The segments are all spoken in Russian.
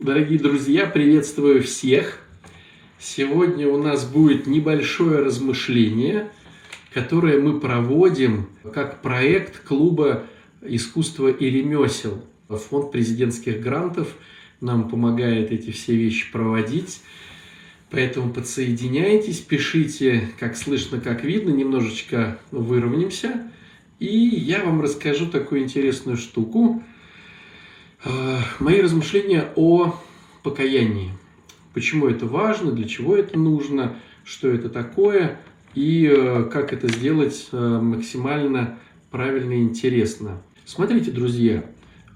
Дорогие друзья, приветствую всех. Сегодня у нас будет небольшое размышление, которое мы проводим как проект клуба искусства и ремесел. Фонд президентских грантов нам помогает эти все вещи проводить. Поэтому подсоединяйтесь, пишите, как слышно, как видно, немножечко выровняемся. И я вам расскажу такую интересную штуку. Э, мои размышления о покаянии. Почему это важно, для чего это нужно, что это такое и э, как это сделать э, максимально правильно и интересно. Смотрите, друзья,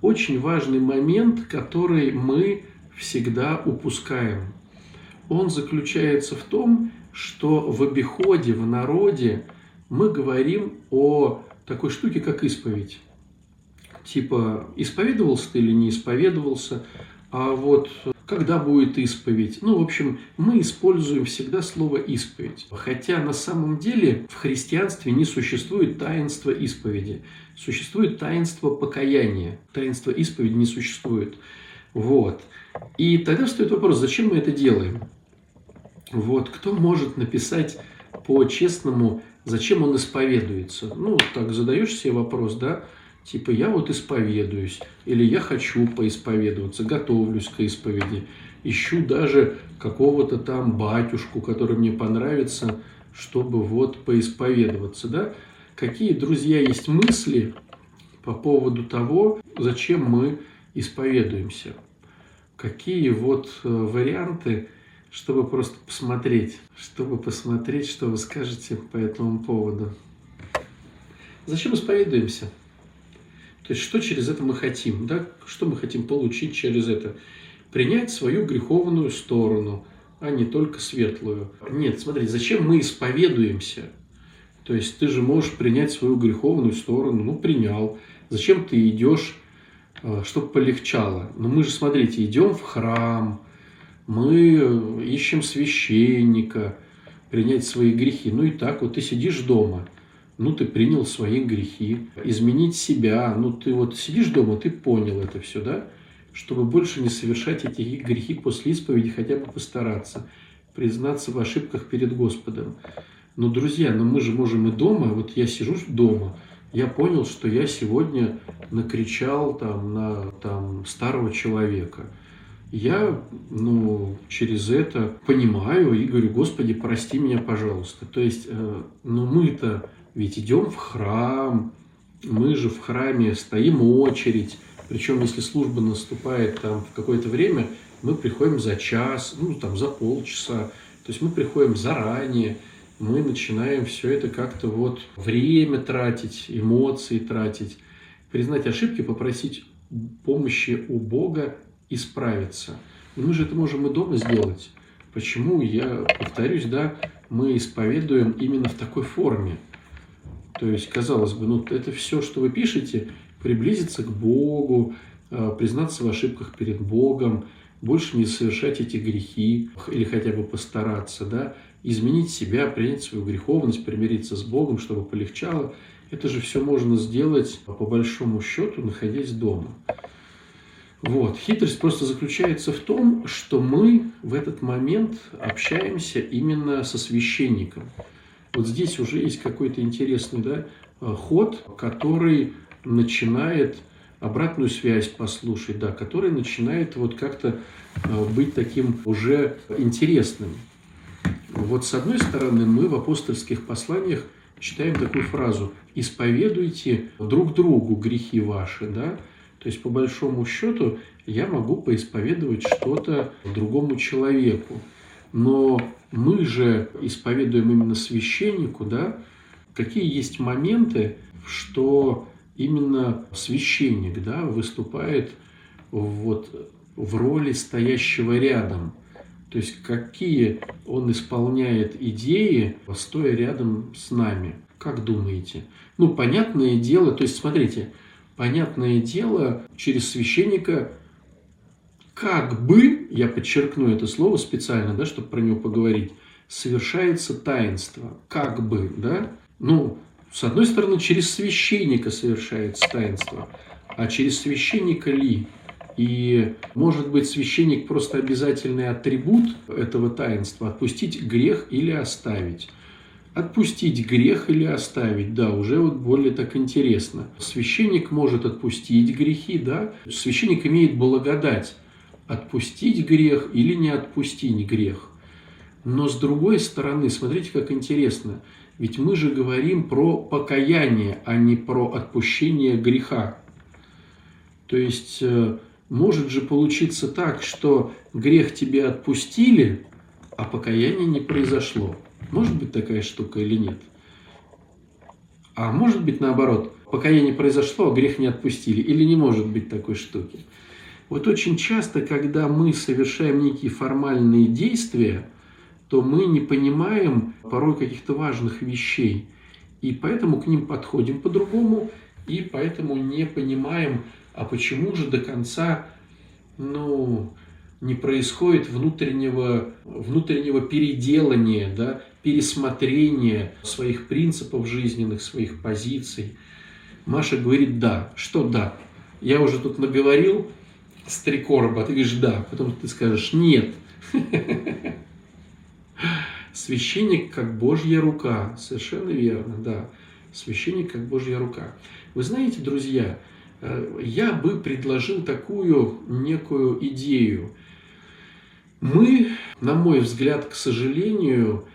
очень важный момент, который мы всегда упускаем – он заключается в том, что в обиходе, в народе мы говорим о такой штуке, как исповедь. Типа, исповедовался ты или не исповедовался, а вот когда будет исповедь. Ну, в общем, мы используем всегда слово «исповедь». Хотя на самом деле в христианстве не существует таинства исповеди. Существует таинство покаяния. Таинства исповеди не существует. Вот. И тогда встает вопрос, зачем мы это делаем? Вот, кто может написать по-честному, зачем он исповедуется? Ну, так задаешь себе вопрос, да, типа я вот исповедуюсь, или я хочу поисповедоваться, готовлюсь к исповеди, ищу даже какого-то там батюшку, который мне понравится, чтобы вот поисповедоваться, да. Какие, друзья, есть мысли по поводу того, зачем мы исповедуемся? Какие вот э, варианты чтобы просто посмотреть, чтобы посмотреть, что вы скажете по этому поводу. Зачем исповедуемся? То есть, что через это мы хотим? Да? Что мы хотим получить через это? Принять свою греховную сторону, а не только светлую. Нет, смотри, зачем мы исповедуемся? То есть, ты же можешь принять свою греховную сторону. Ну, принял. Зачем ты идешь, э, чтобы полегчало? Ну, мы же, смотрите, идем в храм, мы ищем священника, принять свои грехи. Ну и так вот ты сидишь дома, ну ты принял свои грехи, изменить себя, ну ты вот сидишь дома, ты понял это все, да? Чтобы больше не совершать эти грехи после исповеди, хотя бы постараться, признаться в ошибках перед Господом. Но, друзья, ну мы же можем и дома, вот я сижу дома, я понял, что я сегодня накричал там на там, старого человека – я ну, через это понимаю и говорю, Господи, прости меня, пожалуйста. То есть, э, ну мы-то ведь идем в храм, мы же в храме стоим очередь, причем если служба наступает там в какое-то время, мы приходим за час, ну там за полчаса, то есть мы приходим заранее, мы начинаем все это как-то вот время тратить, эмоции тратить, признать ошибки, попросить помощи у Бога исправиться. Но мы же это можем и дома сделать. Почему, я повторюсь, да, мы исповедуем именно в такой форме. То есть, казалось бы, ну это все, что вы пишете, приблизиться к Богу, а, признаться в ошибках перед Богом, больше не совершать эти грехи, или хотя бы постараться, да, изменить себя, принять свою греховность, примириться с Богом, чтобы полегчало. Это же все можно сделать по большому счету, находясь дома. Вот. Хитрость просто заключается в том, что мы в этот момент общаемся именно со священником. Вот здесь уже есть какой-то интересный да, ход, который начинает обратную связь послушать, да, который начинает вот как-то э, быть таким уже интересным. Вот с одной стороны мы в апостольских посланиях читаем такую фразу «исповедуйте друг другу грехи ваши», да, то есть, по большому счету, я могу поисповедовать что-то другому человеку. Но мы же исповедуем именно священнику, да, какие есть моменты, что именно священник да, выступает вот в роли стоящего рядом. То есть какие он исполняет идеи, стоя рядом с нами. Как думаете? Ну, понятное дело, то есть смотрите, понятное дело, через священника как бы, я подчеркну это слово специально, да, чтобы про него поговорить, совершается таинство. Как бы, да? Ну, с одной стороны, через священника совершается таинство, а через священника ли? И, может быть, священник просто обязательный атрибут этого таинства – отпустить грех или оставить. Отпустить грех или оставить, да, уже вот более так интересно. Священник может отпустить грехи, да. Священник имеет благодать отпустить грех или не отпустить грех. Но с другой стороны, смотрите, как интересно. Ведь мы же говорим про покаяние, а не про отпущение греха. То есть э, может же получиться так, что грех тебе отпустили, а покаяние не произошло. Может быть такая штука или нет? А может быть наоборот, покаяние произошло, а грех не отпустили. Или не может быть такой штуки. Вот очень часто, когда мы совершаем некие формальные действия, то мы не понимаем порой каких-то важных вещей. И поэтому к ним подходим по-другому, и поэтому не понимаем, а почему же до конца ну, не происходит внутреннего, внутреннего переделания, да, пересмотрения своих принципов жизненных, своих позиций. Маша говорит «да». Что «да»? Я уже тут наговорил с три короба, ты говоришь «да». Потом ты скажешь «нет». Священник как Божья рука. Совершенно верно, да. Священник как Божья рука. Вы знаете, друзья, э, я бы предложил такую некую идею. Мы, на мой взгляд, к сожалению,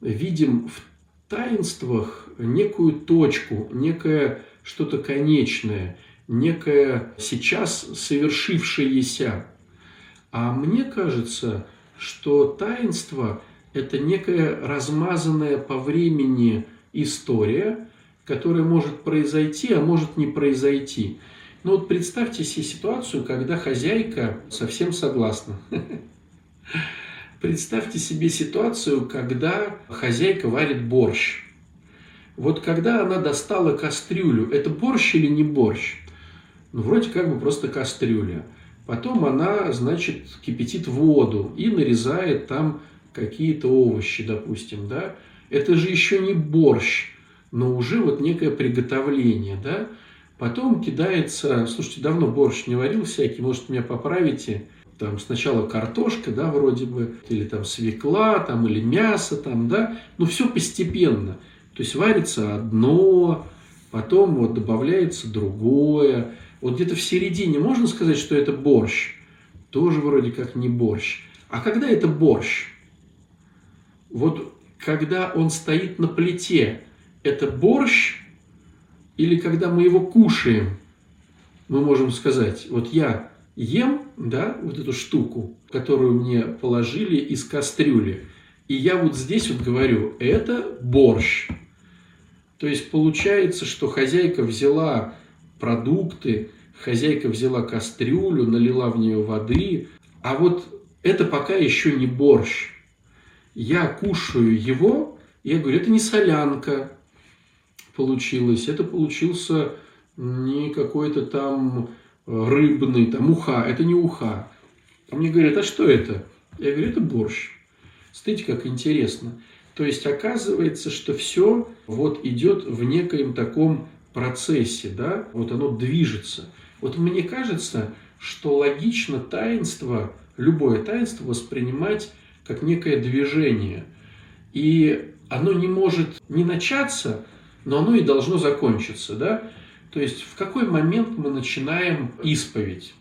видим в таинствах некую точку, некое что-то конечное, некое сейчас совершившееся. А мне кажется, что таинство – это некая размазанная по времени история, которая может произойти, а может не произойти. Ну вот представьте себе ситуацию, когда хозяйка совсем согласна. Представьте себе ситуацию, когда хозяйка варит борщ. Вот когда она достала кастрюлю, это борщ или не борщ? Ну, вроде как бы просто кастрюля. Потом она, значит, кипятит воду и нарезает там какие-то овощи, допустим, да. Это же еще не борщ, но уже вот некое приготовление, да. Потом кидается, слушайте, давно борщ не варил всякий, может, меня поправите, там сначала картошка, да, вроде бы, или там свекла, там, или мясо, там, да, но все постепенно. То есть варится одно, потом вот добавляется другое, вот где-то в середине можно сказать, что это борщ. Тоже вроде как не борщ. А когда это борщ? Вот когда он стоит на плите, это борщ? Или когда мы его кушаем, мы можем сказать, вот я ем, да, вот эту штуку, которую мне положили из кастрюли, и я вот здесь вот говорю, это борщ. То есть получается, что хозяйка взяла продукты, хозяйка взяла кастрюлю, налила в нее воды, а вот это пока еще не борщ. Я кушаю его, я говорю, это не солянка получилась, это получился не какой-то там рыбный, там уха, это не уха. А мне говорят, а что это? Я говорю, это борщ. Смотрите, как интересно. То есть оказывается, что все вот идет в некоем таком процессе, да, вот оно движется. Вот мне кажется, что логично таинство, любое таинство воспринимать как некое движение. И оно не может не начаться, но оно и должно закончиться, да. То есть в какой момент мы начинаем исповедь?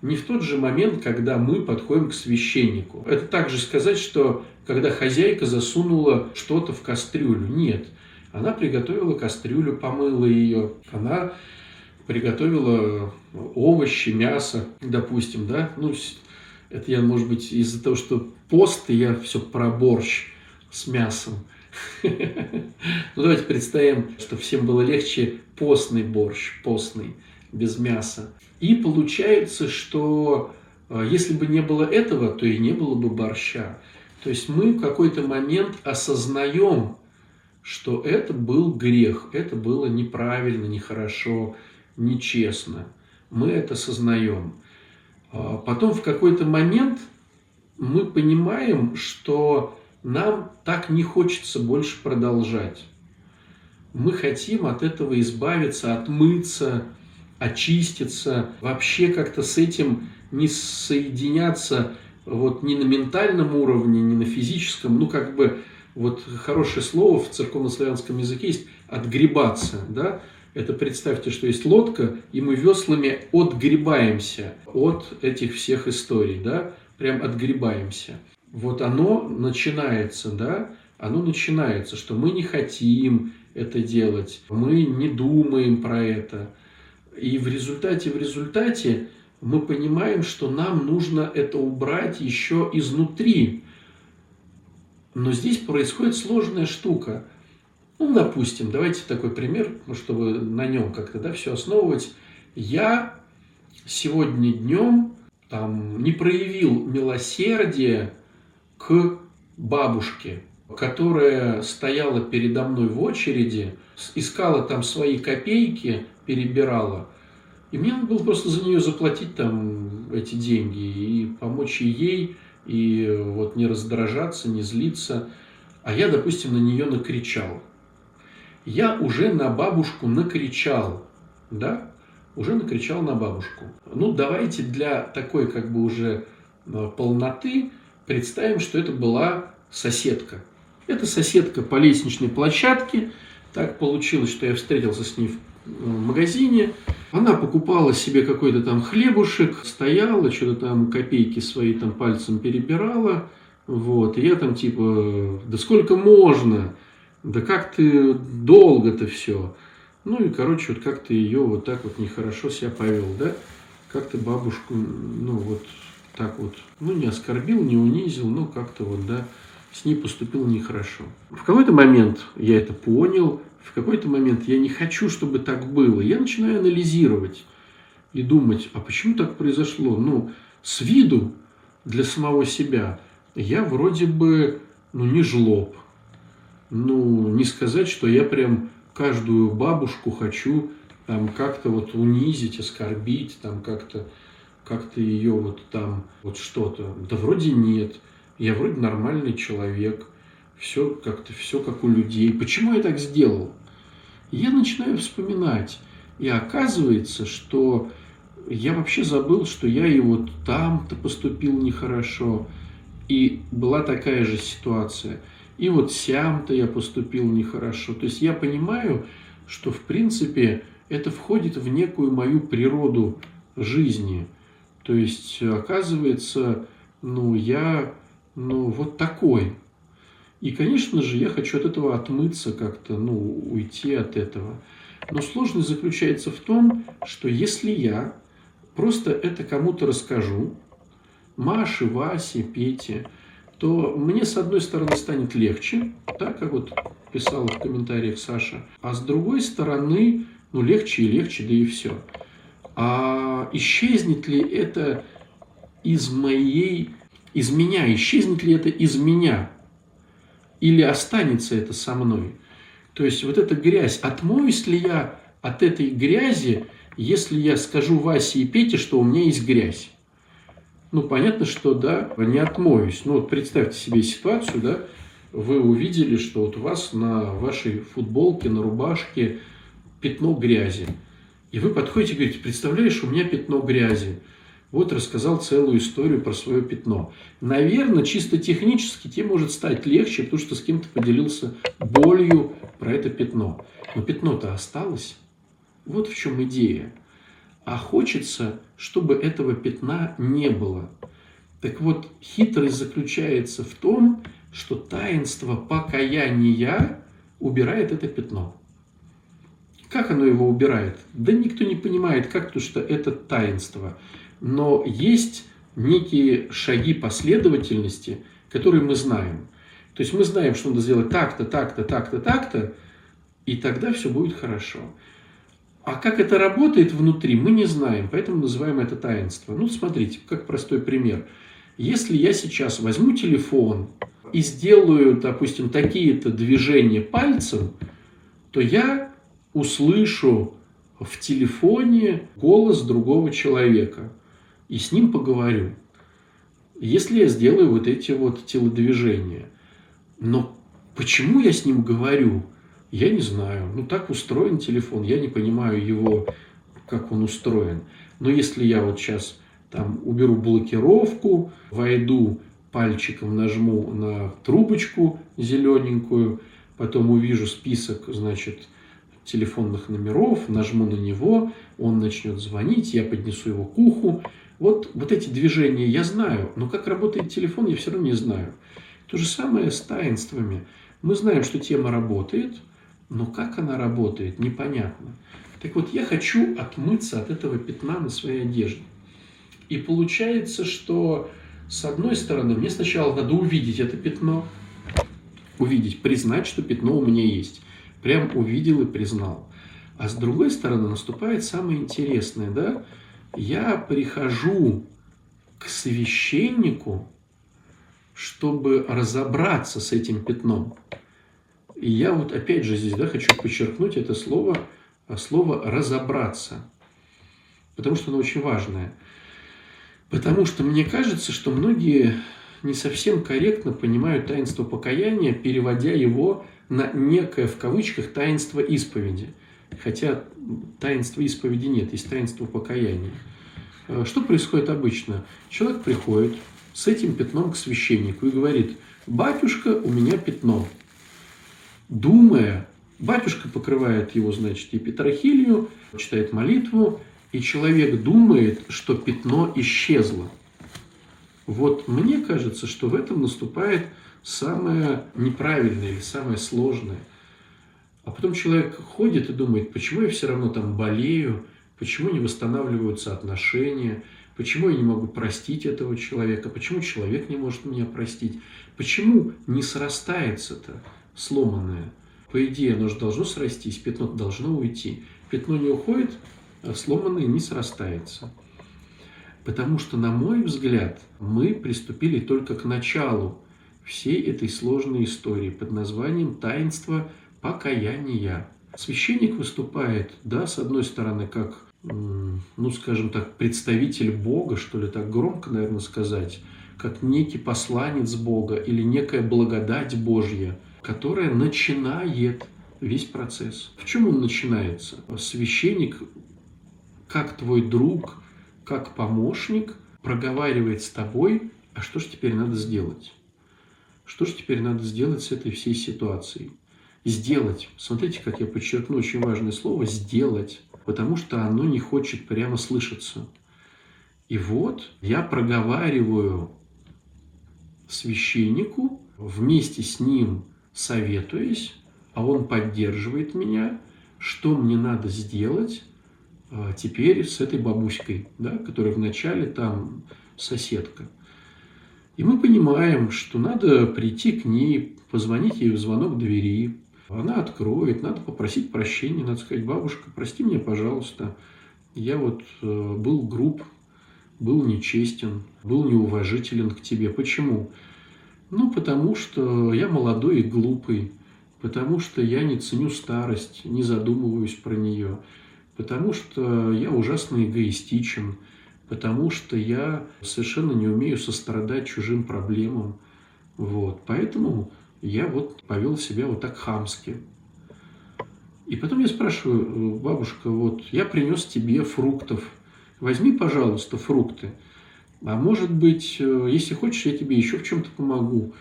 Не в тот же момент, когда мы подходим к священнику. Это также сказать, что когда хозяйка засунула что-то в кастрюлю. Нет. Она приготовила кастрюлю, помыла ее. Она приготовила овощи, мясо, допустим, да. Ну, это я, может быть, из-за того, что пост, и я все про борщ с мясом. Ну, давайте представим, что всем было легче постный борщ, постный, без мяса. И получается, что э, если бы не было этого, то и не было бы борща. То есть мы в какой-то момент осознаем, что это был грех, это было неправильно, нехорошо, нечестно. Мы это осознаем. А потом в какой-то момент мы понимаем, что нам так не хочется больше продолжать. Мы хотим от этого избавиться, отмыться, очиститься, вообще как-то с этим не соединяться вот ни на ментальном уровне, ни на физическом, ну как бы вот хорошее слово в церковно-славянском языке есть «отгребаться», да, это представьте, что есть лодка, и мы веслами отгребаемся от этих всех историй, да, прям отгребаемся. Вот оно начинается, да, оно начинается, что мы не хотим это делать, мы не думаем про это. И в результате, в результате мы понимаем, что нам нужно это убрать еще изнутри. Но здесь происходит сложная штука. Ну, допустим, давайте такой пример, чтобы на нем как-то да, все основывать. Я сегодня днем там, не проявил милосердия к бабушке, которая стояла передо мной в очереди, искала там свои копейки, перебирала. И мне надо было просто за нее заплатить там эти деньги и помочь ей, и вот не раздражаться, не злиться. А я, допустим, на нее накричал. Я уже на бабушку накричал, да, уже накричал на бабушку. Ну, давайте для такой как бы уже э, полноты представим, что это была соседка. Это соседка по лестничной площадке. Так получилось, что я встретился с ней в магазине. Она покупала себе какой-то там хлебушек, стояла, что-то там копейки свои там пальцем перебирала. Вот. И я там типа, да сколько можно? Да как ты долго-то все? Ну и, короче, вот как-то ее вот так вот нехорошо себя повел, да? Как-то бабушку, ну вот так вот, ну не оскорбил, не унизил, но как-то вот, да, с ней поступил нехорошо. В какой-то момент я это понял, в какой-то момент я не хочу, чтобы так было. Я начинаю анализировать и думать, а почему так произошло? Ну, с виду для самого себя я вроде бы, ну, не жлоб. Ну, не сказать, что я прям каждую бабушку хочу там как-то вот унизить, оскорбить, там как-то как-то ее вот там вот что-то. Да вроде нет. Я вроде нормальный человек. Все как-то, все как у людей. Почему я так сделал? я начинаю вспоминать. И оказывается, что я вообще забыл, что я и вот там-то поступил нехорошо. И была такая же ситуация. И вот сям-то я поступил нехорошо. То есть я понимаю, что в принципе это входит в некую мою природу жизни. То есть оказывается, ну я, ну вот такой. И, конечно же, я хочу от этого отмыться как-то, ну, уйти от этого. Но сложность заключается в том, что если я просто это кому-то расскажу, Маше, Васе, Пете, то мне, с одной стороны, станет легче, так как вот писала в комментариях Саша, а с другой стороны, ну, легче и легче, да и все. А исчезнет ли это из моей, из меня, исчезнет ли это из меня? или останется это со мной. То есть вот эта грязь, отмоюсь ли я от этой грязи, если я скажу Васе и Пете, что у меня есть грязь? Ну, понятно, что, да, не отмоюсь. Ну, вот представьте себе ситуацию, да, вы увидели, что вот у вас на вашей футболке, на рубашке пятно грязи. И вы подходите и говорите, представляешь, у меня пятно грязи вот рассказал целую историю про свое пятно. Наверное, чисто технически тебе может стать легче, потому что с кем-то поделился болью про это пятно. Но пятно-то осталось. Вот в чем идея. А хочется, чтобы этого пятна не было. Так вот, хитрость заключается в том, что таинство покаяния убирает это пятно. Как оно его убирает? Да никто не понимает, как, то, что это таинство но есть некие шаги последовательности, которые мы знаем. То есть мы знаем, что надо сделать так-то, так-то, так-то, так-то, и тогда все будет хорошо. А как это работает внутри, мы не знаем, поэтому называем это таинство. Ну, смотрите, как простой пример. Если я сейчас возьму телефон и сделаю, допустим, такие-то движения пальцем, то я услышу в телефоне голос другого человека и с ним поговорю. Если я сделаю вот эти вот телодвижения, но почему я с ним говорю, я не знаю. Ну, так устроен телефон, я не понимаю его, как он устроен. Но если я вот сейчас там уберу блокировку, войду пальчиком нажму на трубочку зелененькую, потом увижу список, значит, телефонных номеров, нажму на него, он начнет звонить, я поднесу его к уху. Вот, вот эти движения я знаю, но как работает телефон, я все равно не знаю. То же самое с таинствами. Мы знаем, что тема работает, но как она работает, непонятно. Так вот, я хочу отмыться от этого пятна на своей одежде. И получается, что с одной стороны, мне сначала надо увидеть это пятно, увидеть, признать, что пятно у меня есть. Прям увидел и признал. А с другой стороны, наступает самое интересное, да? Я прихожу к священнику, чтобы разобраться с этим пятном. И я вот опять же здесь да, хочу подчеркнуть это слово, слово «разобраться», потому что оно очень важное – Потому что мне кажется, что многие не совсем корректно понимают таинство покаяния, переводя его на некое, в кавычках, таинство исповеди. Хотя таинства исповеди нет, есть таинство покаяния. Э, что происходит обычно? Человек приходит с этим пятном к священнику и говорит, батюшка, у меня пятно. Думая, батюшка покрывает его, значит, и петрохилью, читает молитву, и человек думает, что пятно исчезло. Вот мне кажется, что в этом наступает самое неправильное или самое сложное. А потом человек ходит и думает, почему я все равно там болею, почему не восстанавливаются отношения, почему я не могу простить этого человека, почему человек не может меня простить, почему не срастается-то сломанное. По идее, оно же должно срастись, пятно должно уйти. Пятно не уходит, сломанное не срастается. Потому что, на мой взгляд, мы приступили только к началу всей этой сложной истории под названием «Таинство покаяния». Священник выступает, да, с одной стороны, как, ну, скажем так, представитель Бога, что ли, так громко, наверное, сказать, как некий посланец Бога или некая благодать Божья, которая начинает весь процесс. В чем он начинается? Священник как твой друг, как помощник проговаривает с тобой, а что же теперь надо сделать? Что же теперь надо сделать с этой всей ситуацией? Сделать. Смотрите, как я подчеркну очень важное слово «сделать», потому что оно не хочет прямо слышаться. И вот я проговариваю священнику, вместе с ним советуясь, а он поддерживает меня, что мне надо сделать, а теперь с этой бабуськой, да, которая вначале там соседка. И мы понимаем, что надо прийти к ней, позвонить ей в звонок двери. Она откроет, надо попросить прощения, надо сказать, бабушка, прости меня, пожалуйста, я вот э, был груб, был нечестен, был неуважителен к тебе. Почему? Ну, потому что я молодой и глупый, потому что я не ценю старость, не задумываюсь про нее, потому что я ужасно эгоистичен, потому что я совершенно не умею сострадать чужим проблемам. Вот. Поэтому я вот повел себя вот так хамски. И потом я спрашиваю, бабушка, вот я принес тебе фруктов, возьми, пожалуйста, фрукты. А может быть, э, если хочешь, я тебе еще в чем-то помогу.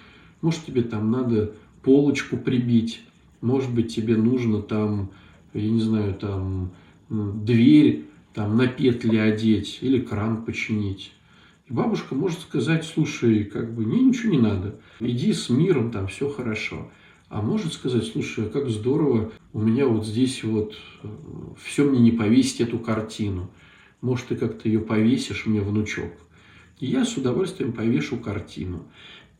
Может, тебе там надо полочку прибить, может быть, тебе нужно там, я не знаю, там дверь там на петли одеть или кран починить. И бабушка может сказать, слушай, как бы, мне ничего не надо, иди с миром, там все хорошо. А может сказать, слушай, а как здорово, у меня вот здесь вот э, все мне не повесить эту картину. Может, ты как-то ее повесишь мне, внучок. И я с удовольствием повешу картину.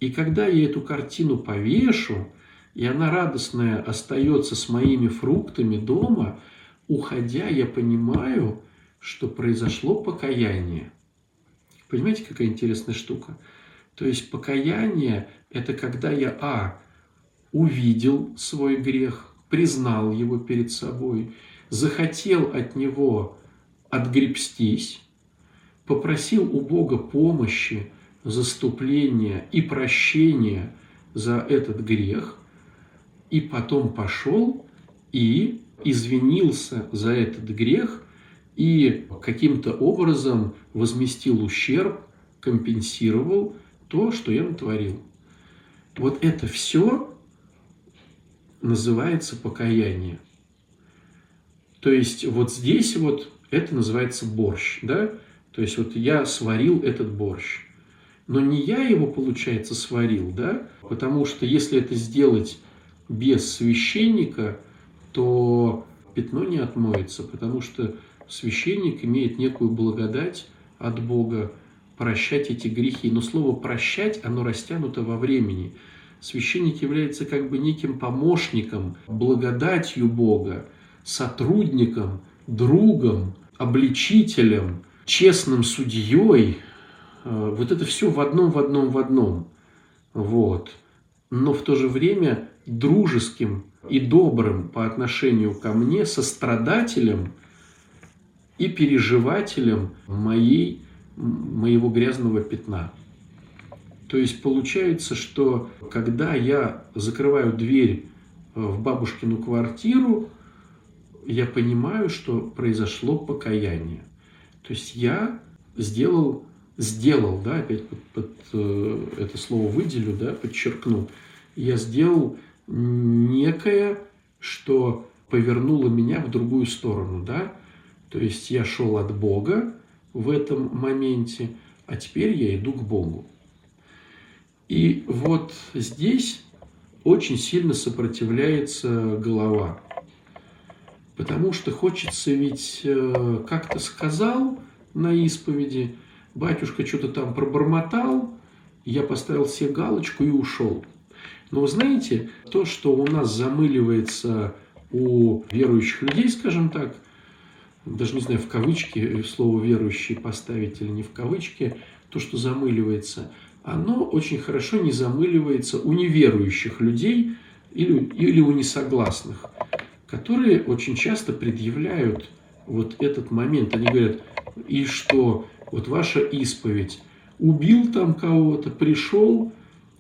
И когда я эту картину повешу, и она радостная остается с моими фруктами дома – уходя, я понимаю, что произошло покаяние. Понимаете, какая интересная штука? То есть покаяние – это когда я, а, увидел свой грех, признал его перед собой, захотел от него отгребстись, попросил у Бога помощи, заступления и прощения за этот грех, и потом пошел и извинился за этот грех и каким-то образом возместил ущерб, компенсировал то, что я натворил. Вот это все называется покаяние. То есть вот здесь вот это называется борщ, да? То есть вот я сварил этот борщ. Но не я его, получается, сварил, да? Потому что если это сделать без священника, то пятно не отмоется, потому что священник имеет некую благодать от Бога прощать эти грехи. Но слово «прощать», оно растянуто во времени. Священник является как бы неким помощником, благодатью Бога, сотрудником, другом, обличителем, честным судьей. Э, вот это все в одном, в одном, в одном. Вот. Но в то же время дружеским и добрым по отношению ко мне, сострадателем и переживателем моей, моего грязного пятна. То есть получается, что когда я закрываю дверь э, в бабушкину квартиру, я понимаю, что произошло покаяние. То есть я сделал, сделал, да, опять под, под э, это слово выделю, да, подчеркну, я сделал некое, что повернуло меня в другую сторону, да, то есть я шел от Бога в этом моменте, а теперь я иду к Богу. И вот здесь очень сильно сопротивляется голова. Потому что хочется ведь, э, как-то сказал на исповеди, батюшка что-то там пробормотал, я поставил себе галочку и ушел. Но вы знаете, то, что у нас замыливается у верующих людей, скажем так, даже не знаю, в кавычки слово «верующий» поставить или не в кавычки, то, что замыливается, оно очень хорошо не замыливается у неверующих людей или, или у несогласных которые очень часто предъявляют вот этот момент. Они говорят, и что, вот ваша исповедь, убил там кого-то, пришел,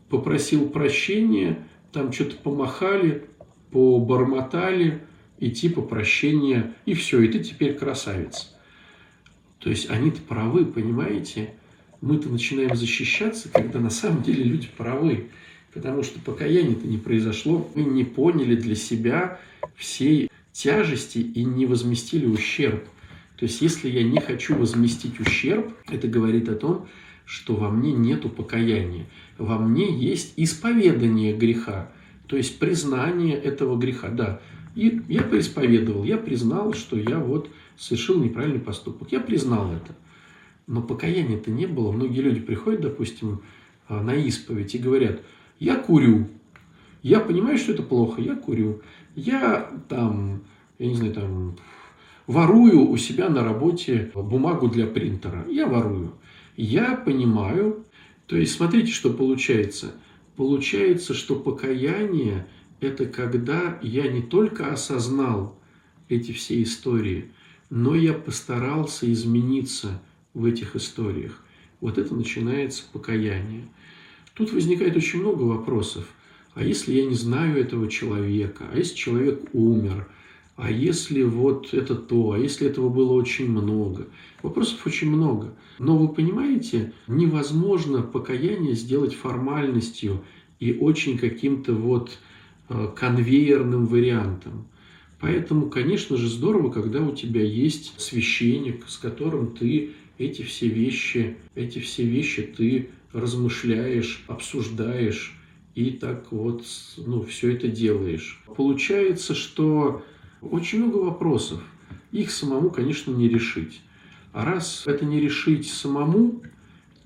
попросил прощения, там что-то помахали, побормотали, и типа прощения, и все, и ты теперь красавец. То есть они-то правы, понимаете? Мы-то начинаем защищаться, когда на самом деле люди правы. Потому что покаяние-то не произошло, мы не поняли для себя всей тяжести и не возместили ущерб. То есть, если я не хочу возместить ущерб, это говорит о том, что во мне нету покаяния. Во мне есть исповедание греха, то есть признание этого греха. Да, и я поисповедовал, я признал, что я вот совершил неправильный поступок. Я признал это. Но покаяния-то не было. Многие люди приходят, допустим, на исповедь и говорят, я курю, я понимаю, что это плохо, я курю. Я там, я не знаю, там, ворую у себя на работе бумагу для принтера. Я ворую. Я понимаю, то есть смотрите, что получается. Получается, что покаяние – это когда я не только осознал эти все истории, но я постарался измениться в этих историях. Вот это начинается покаяние. Тут возникает очень много вопросов. А если я не знаю этого человека? А если человек умер? А если вот это то? А если этого было очень много? Вопросов очень много. Но вы понимаете, невозможно покаяние сделать формальностью и очень каким-то вот конвейерным вариантом. Поэтому, конечно же, здорово, когда у тебя есть священник, с которым ты эти все вещи, эти все вещи ты размышляешь, обсуждаешь и так вот ну, все это делаешь. Получается, что очень много вопросов. Их самому, конечно, не решить. А раз это не решить самому,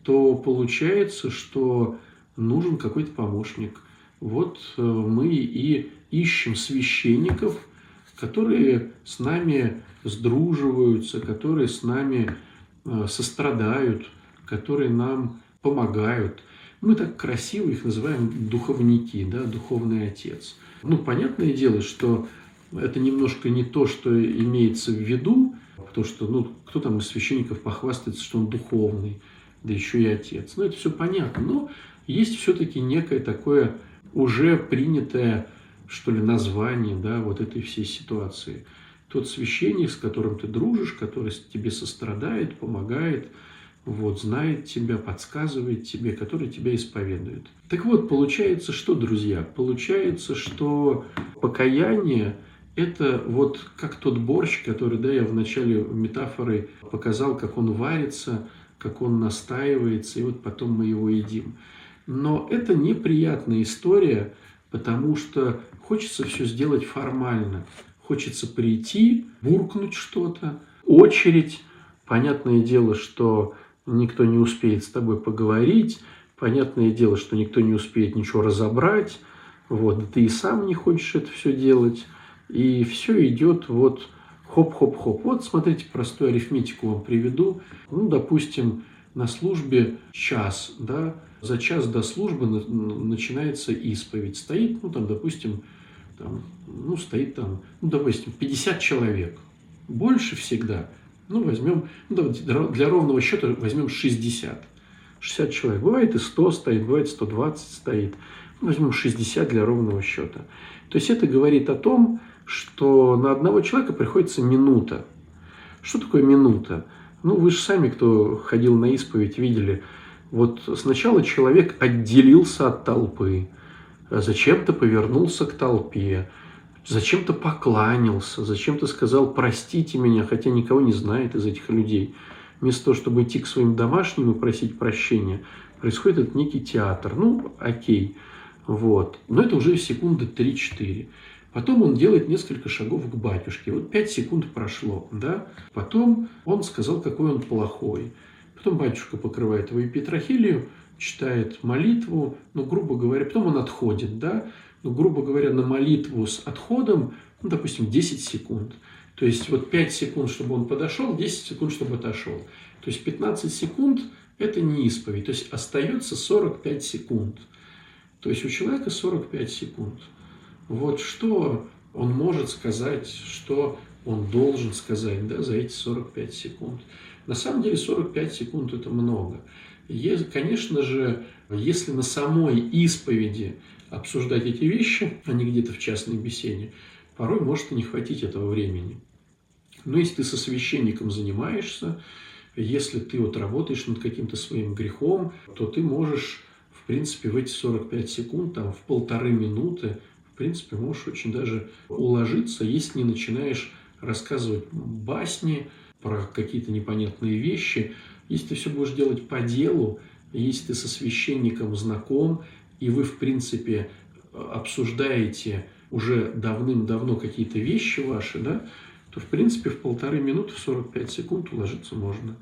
то получается, что нужен какой-то помощник. Вот э, мы и ищем священников, которые с нами сдруживаются, которые с нами э, сострадают, которые нам помогают. Мы так красиво их называем духовники, да, духовный отец. Ну, понятное дело, что это немножко не то, что имеется в виду, потому что, ну, кто там из священников похвастается, что он духовный, да еще и отец. Ну, это все понятно, но есть все-таки некое такое уже принятое, что ли, название, да, вот этой всей ситуации. тот священник, с которым ты дружишь, который тебе сострадает, помогает, вот, знает тебя, подсказывает тебе, который тебя исповедует. Так вот, получается что, друзья? Получается, что покаяние – это вот как тот борщ, который, да, я в начале метафоры показал, как он варится, как он настаивается, и вот потом мы его едим. Но это неприятная история, потому что хочется все сделать формально. Хочется прийти, буркнуть что-то, очередь. Понятное дело, что никто не успеет с тобой поговорить, понятное дело, что никто не успеет ничего разобрать, вот, ты и сам не хочешь это все делать, и все идет вот хоп-хоп-хоп. Вот смотрите, простую арифметику вам приведу. Ну, допустим, на службе час, да, за час до службы начинается исповедь. Стоит, ну, там, допустим, там, ну, стоит там, ну, допустим, 50 человек. Больше всегда – ну, возьмем, ну, для ровного счета возьмем 60. 60 человек. Бывает и 100 стоит, бывает 120 стоит. Возьмем 60 для ровного счета. То есть это говорит о том, что на одного человека приходится минута. Что такое минута? Ну, вы же сами, кто ходил на исповедь, видели. Вот сначала человек отделился от толпы, зачем-то повернулся к толпе, зачем-то покланялся, зачем-то сказал «простите меня», хотя никого не знает из этих людей. Вместо того, чтобы идти к своим домашним и просить прощения, происходит этот некий театр. Ну, окей. Вот. Но это уже секунды 3-4. Потом он делает несколько шагов к батюшке. Вот 5 секунд прошло, да? Потом он сказал, какой он плохой. Потом батюшка покрывает его эпитрахилию, читает молитву, ну, грубо говоря, потом он отходит, да? ну, грубо говоря, на молитву с отходом, ну, допустим, 10 секунд. То есть вот 5 секунд, чтобы он подошел, 10 секунд, чтобы отошел. То есть 15 секунд – это не исповедь. То есть остается 45 секунд. То есть у человека 45 секунд. Вот что он может сказать, что он должен сказать да, за эти 45 секунд. На самом деле 45 секунд – это много. Конечно же, если на самой исповеди обсуждать эти вещи, а не где-то в частной беседе, порой может и не хватить этого времени. Но если ты со священником занимаешься, если ты вот работаешь над каким-то своим грехом, то ты можешь, в принципе, в эти 45 секунд, там, в полторы минуты, в принципе, можешь очень даже уложиться, если не начинаешь рассказывать басни про какие-то непонятные вещи. Если ты все будешь делать по делу, если ты со священником знаком, и вы, в принципе, обсуждаете уже давным-давно какие-то вещи ваши, да, то, в принципе, в полторы минуты, в 45 секунд уложиться можно.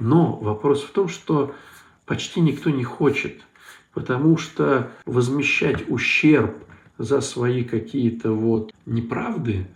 Но вопрос в том, что почти никто не хочет, потому что возмещать ущерб за свои какие-то вот неправды,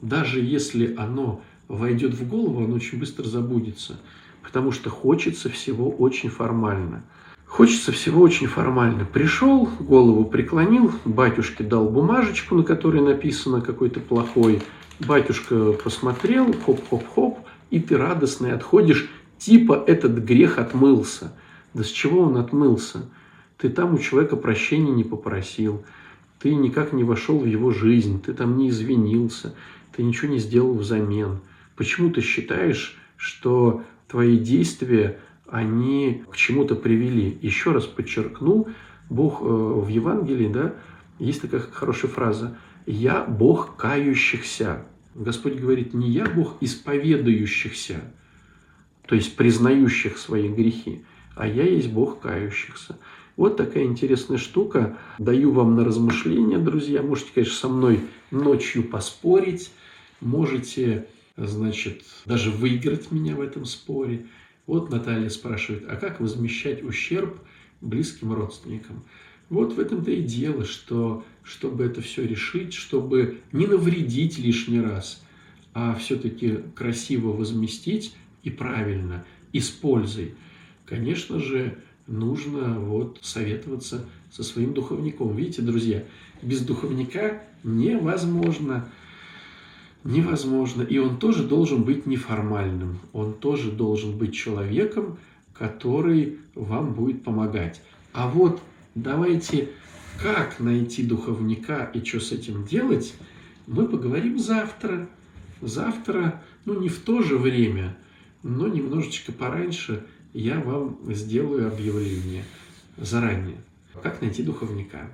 даже если оно войдет в голову, оно очень быстро забудется, потому что хочется всего очень формально – Хочется всего очень формально. Пришел, голову преклонил, батюшке дал бумажечку, на которой написано какой-то плохой. Батюшка посмотрел, хоп-хоп-хоп, и ты радостный отходишь, типа этот грех отмылся. Да с чего он отмылся? Ты там у человека прощения не попросил, ты никак не вошел в его жизнь, ты там не извинился, ты ничего не сделал взамен. Почему ты считаешь, что твои действия они к чему-то привели. Еще раз подчеркну, Бог э, в Евангелии, да, есть такая хорошая фраза «Я Бог кающихся». Господь говорит, не я Бог исповедающихся, то есть признающих свои грехи, а я есть Бог кающихся. Вот такая интересная штука. Даю вам на размышление, друзья. Можете, конечно, со мной ночью поспорить. Можете, значит, даже выиграть меня в этом споре. Вот Наталья спрашивает, а как возмещать ущерб близким родственникам? Вот в этом-то и дело, что чтобы это все решить, чтобы не навредить лишний раз, а все-таки красиво возместить и правильно, и с пользой, конечно же, нужно вот советоваться со своим духовником. Видите, друзья, без духовника невозможно невозможно. И он тоже должен быть неформальным. Он тоже должен быть человеком, который вам будет помогать. А вот давайте, как найти духовника и что с этим делать, мы поговорим завтра. завтра, ну не в то же время, но немножечко пораньше я вам сделаю объявление заранее. Как найти духовника?